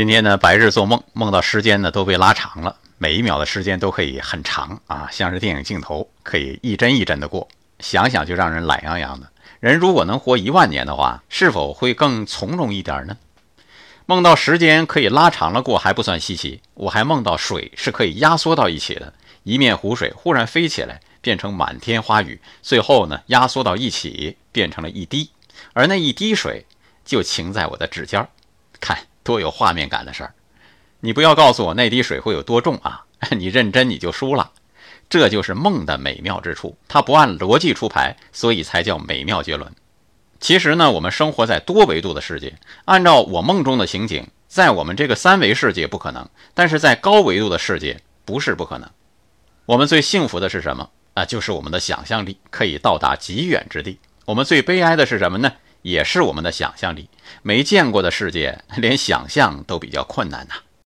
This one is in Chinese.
今天呢，白日做梦，梦到时间呢都被拉长了，每一秒的时间都可以很长啊，像是电影镜头，可以一帧一帧的过，想想就让人懒洋洋的。人如果能活一万年的话，是否会更从容一点呢？梦到时间可以拉长了过还不算稀奇，我还梦到水是可以压缩到一起的，一面湖水忽然飞起来，变成满天花雨，最后呢压缩到一起，变成了一滴，而那一滴水就停在我的指尖儿，看。多有画面感的事儿，你不要告诉我那滴水会有多重啊！你认真你就输了。这就是梦的美妙之处，它不按逻辑出牌，所以才叫美妙绝伦。其实呢，我们生活在多维度的世界，按照我梦中的情景，在我们这个三维世界不可能，但是在高维度的世界不是不可能。我们最幸福的是什么啊？就是我们的想象力可以到达极远之地。我们最悲哀的是什么呢？也是我们的想象力没见过的世界，连想象都比较困难呐。